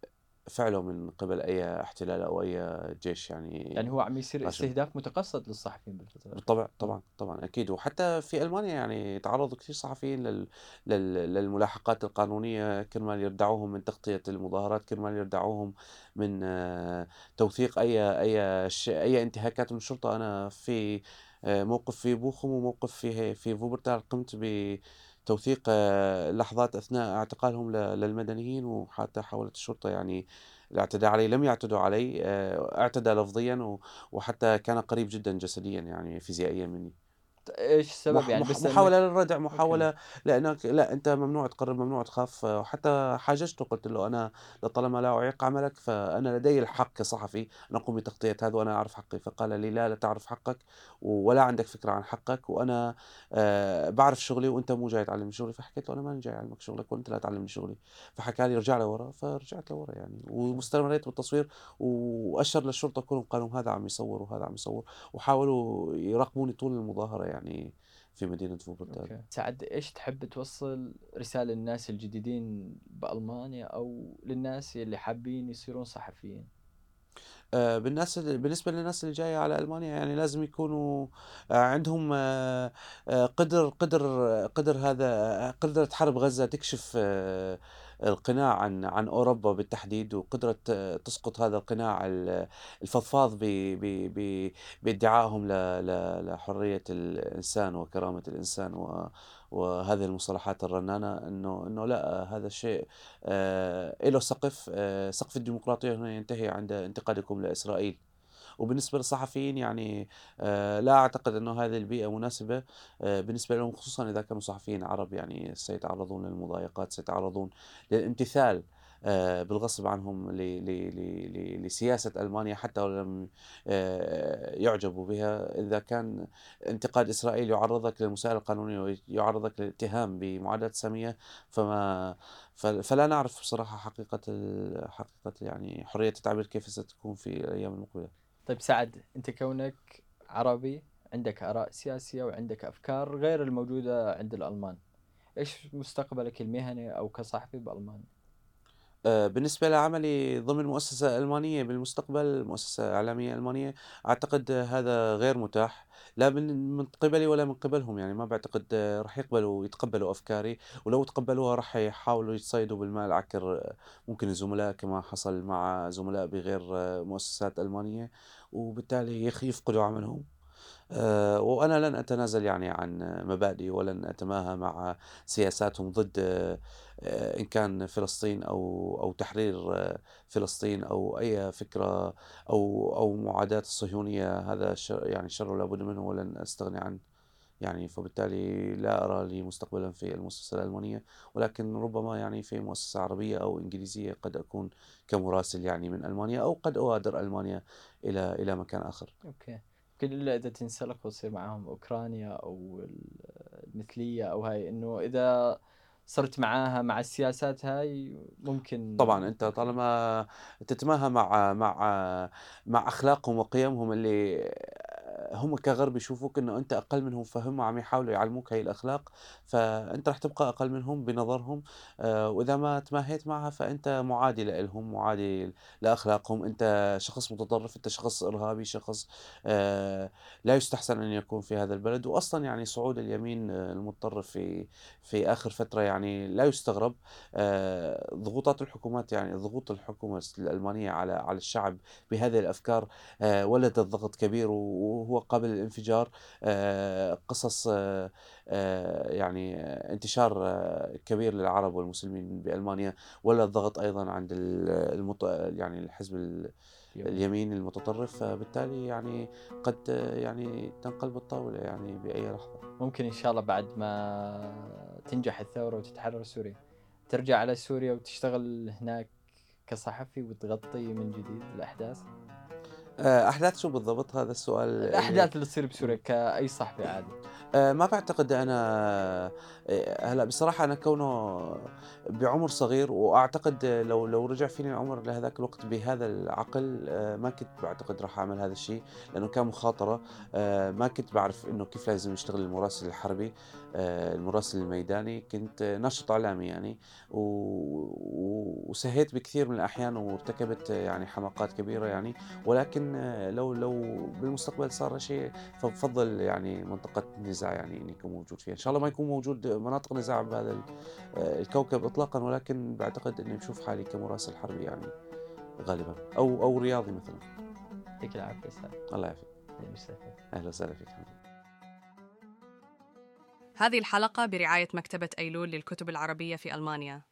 فعله من قبل أي احتلال أو أي جيش يعني يعني هو عم يصير. استهداف متقصد للصحفيين الأخيرة. بالطبع طبعًا، طبعًا أكيد، وحتى في ألمانيا يعني تعرّضوا كثير صحفيين لل لل للملاحقات القانونية كرمال يردعوهم من تغطية المظاهرات، كرمال يردعوهم من آه، توثيق أي أي ش أي انتهاكات من الشرطة. أنا في آآ موقف في بوخم وموقف في في فوبرتال قمت بتوثيق آه، لحظات أثناء اعتقالهم للمدنيين، وحتى حاولت الشرطة يعني الاعتداء علي، لم يعتدوا علي، آآ اعتدى لفظيًا وحتى كان قريب جدًا جسديًا يعني فيزيائيًا مني. ط إيش السبب مح يعني بس إنك محاولة للردع، أوكي. محاولة لأنك لأ أنت ممنوع تقرب، ممنوع تخاف، وحتى حاججته قلت له: "أنا لطالما لا أعيق عملك فأنا لدي الحق كصحفي أن أقوم بتغطية هذا وأنا أعرف حقي." فقال لي: "لا، لا تعرف حقك ولا عندك فكرة عن حقك وأنا آآ باعرف شغلي وأنت مو جاي تعلمني شغلي." فحكيت له: "أنا ماني جاي أعلمك شغلك وأنت لا تعلمني شغلي." فحكى لي: "ارجع لورا." فرجعت لورا يعني واستمريت بالتصوير وأشر للشرطة كلهم قالوا: "هذا عم يصور وهذا عم يصور." وحاولوا يراقبوني طول المظاهرة يعني في مدينة فوبرتال. سعد إيش تحب توصّل رسالة للناس الجديدين بألمانيا أو للناس اللي حابين يصيرون صحفيين؟ آآ بالناس ال بالنسبة للناس اللي جاية على ألمانيا يعني لازم يكونوا آآ عندهم آآ قدر قدر قدر هذا قدرة حرب غزة تكشف القناع عن عن أوروبا بالتحديد، وقدرة آه، تسقط هذا القناع ال الفضفاض بادعائهم ل ل لحرية الإنسان وكرامة الإنسان و وهذه المصطلحات الرنانة إنه إنه لأ هذا الشيء آآ إله سقف آآ سقف الديمقراطية هنا ينتهي عند انتقادكم لإسرائيل. وبالنسبة للصحفيين يعني آآ لا أعتقد إنه هذه البيئة مناسبة آآ بالنسبة لهم خصوصًا إذا كانوا صحفيين عرب يعني سيتعرضون للمضايقات، سيتعرضون للامتثال آآ بالغصب عنهم لسياسة ألمانيا حتى لو لم يُعجبوا بها، إذا كان انتقاد إسرائيل يعرضك للمساءلة القانونية ويعرضك للاتهام بمعاداة سامية فما فلا نعرف بصراحة حقيقة حقيقة يعني حرية التعبير كيف ستكون في الأيام المقبلة. طيب سعد أنت كونك عربي عندك آراء سياسية وعندك أفكار غير الموجودة عند الألمان. إيش مستقبلك المهني أو كصحفي بألمانيا؟ آآ بالنسبة لعملي ضمن مؤسسة ألمانية بالمستقبل، مؤسسة إعلامية ألمانية، أعتقد هذا غير متاح، لا من من قبلي ولا من قبلهم، يعني ما باعتقد راح يقبلوا يتقبلوا أفكاري، ولو تقبلوها راح يحاولوا يتصيدوا بالماء العكر آه، ممكن الزملاء كما حصل مع زملاء بغير آه، مؤسسات ألمانية، وبالتالي يفقدوا عملهم. آآ وأنا لن أتنازل يعني عن مبادئي ولن أتماهى مع سياساتهم ضد آآ إن كان فلسطين أو أو تحرير آه، فلسطين أو أي فكرة أو أو معاداة الصهيونية هذا ش يعني شر لا بد منه ولن أستغني عنه. يعني فبالتالي لا أرى لي مستقبلًا في المؤسسة الألمانية، ولكن ربما يعني في مؤسسة عربية أو إنجليزية قد أكون كمراسل يعني من ألمانيا أو قد أغادر ألمانيا إلى إلى مكان آخر. أوكي. يمكن الا إذا تنسلخ وتصير معاهم أوكرانيا أو المثلية أو هاي إنه إذا صرت معاها مع السياسات هاي ممكن طبعا أنت طالما تتماهى مع مع مع أخلاقهم وقيمهم اللي هم كغرب يشوفوك إنه أنت أقل منهم فهم وعم يحاولوا يعلموك هاي الأخلاق فأنت رح تبقى أقل منهم بنظرهم آه، وإذا ما تماهيت معها فأنت معادي لهم معادي لأخلاقهم. أنت شخص متطرف أنت شخص إرهابي شخص آه، لا يستحسن أن يكون في هذا البلد. واصلا يعني صعود اليمين المتطرف في في آخر فترة يعني لا يستغرب آه، ضغوطات الحكومات يعني ضغوط الحكومة الألمانية على على الشعب بهذه الأفكار ولدت ضغط كبير وهو قابل للانفجار آه، قصص آه، آه، يعني انتشار كبير للعرب والمسلمين بألمانيا ولا الضغط أيضا عند المط... يعني الحزب اليمين. المتطرف. فبالتالي يعني قد يعني تنقلب الطاولة يعني بأي لحظة. ممكن إن شاء الله بعد ما تنجح الثورة وتتحرر سوريا ترجع على سوريا وتشتغل هناك كصحفي وتغطي من جديد الأحداث؟ آه، أحداث شو بالضبط؟ هذا السؤال الأحداث اللي تصير بسوريا كأي صحفي عادي. آه، ما بعتقد أنا آه، هلا بصراحة أنا كونه بعمر صغير وأعتقد لو لو رجع فيني العمر لهذاك الوقت بهذا العقل ما كنت بعتقد راح أعمل هذا الشيء لأنه كان مخاطرة ما كنت بعرف إنه كيف لازم يشتغل المراسل الحربي المراسل الميداني كنت ناشط إعلامي يعني وسهيت بكثير من الأحيان وارتكبت يعني حماقات كبيرة يعني ولكن لو لو بالمستقبل صار شيء فبفضل يعني منطقة النزاع يعني إني يكون موجود فيها. إن شاء الله ما يكون موجود مناطق نزاع بهذا الكوكب اطلاقا ولكن بعتقد إني بشوف حالي كمراسل حربي يعني غالبا. أو أو رياضي مثلا. يعطيك العافية أستاذ. الله يعافيك. أهلا وسهلا. فيك هذه الحلقة برعاية مكتبة أيلول للكتب العربية في ألمانيا.